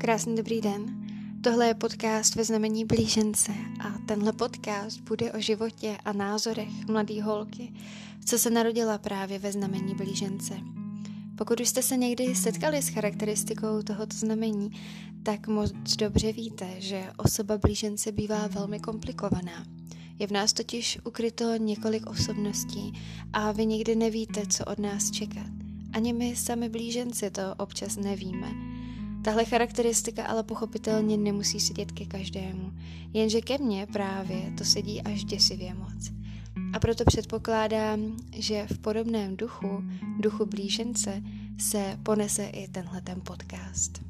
Krásný dobrý den. Tohle je podcast ve znamení blížence a tenhle podcast bude o životě a názorech mladé holky, co se narodila právě ve znamení blížence. Pokud už jste se někdy setkali s charakteristikou tohoto znamení, tak moc dobře víte, že osoba blížence bývá velmi komplikovaná. Je v nás totiž ukryto několik osobností a vy nikdy nevíte, co od nás čekat. Ani my sami blíženci to občas nevíme Tahle charakteristika ale pochopitelně nemusí sedět ke každému, jenže ke mně právě to sedí až děsivě moc. A proto předpokládám, že v podobném duchu, duchu blížence, se ponese i tenhle ten podcast.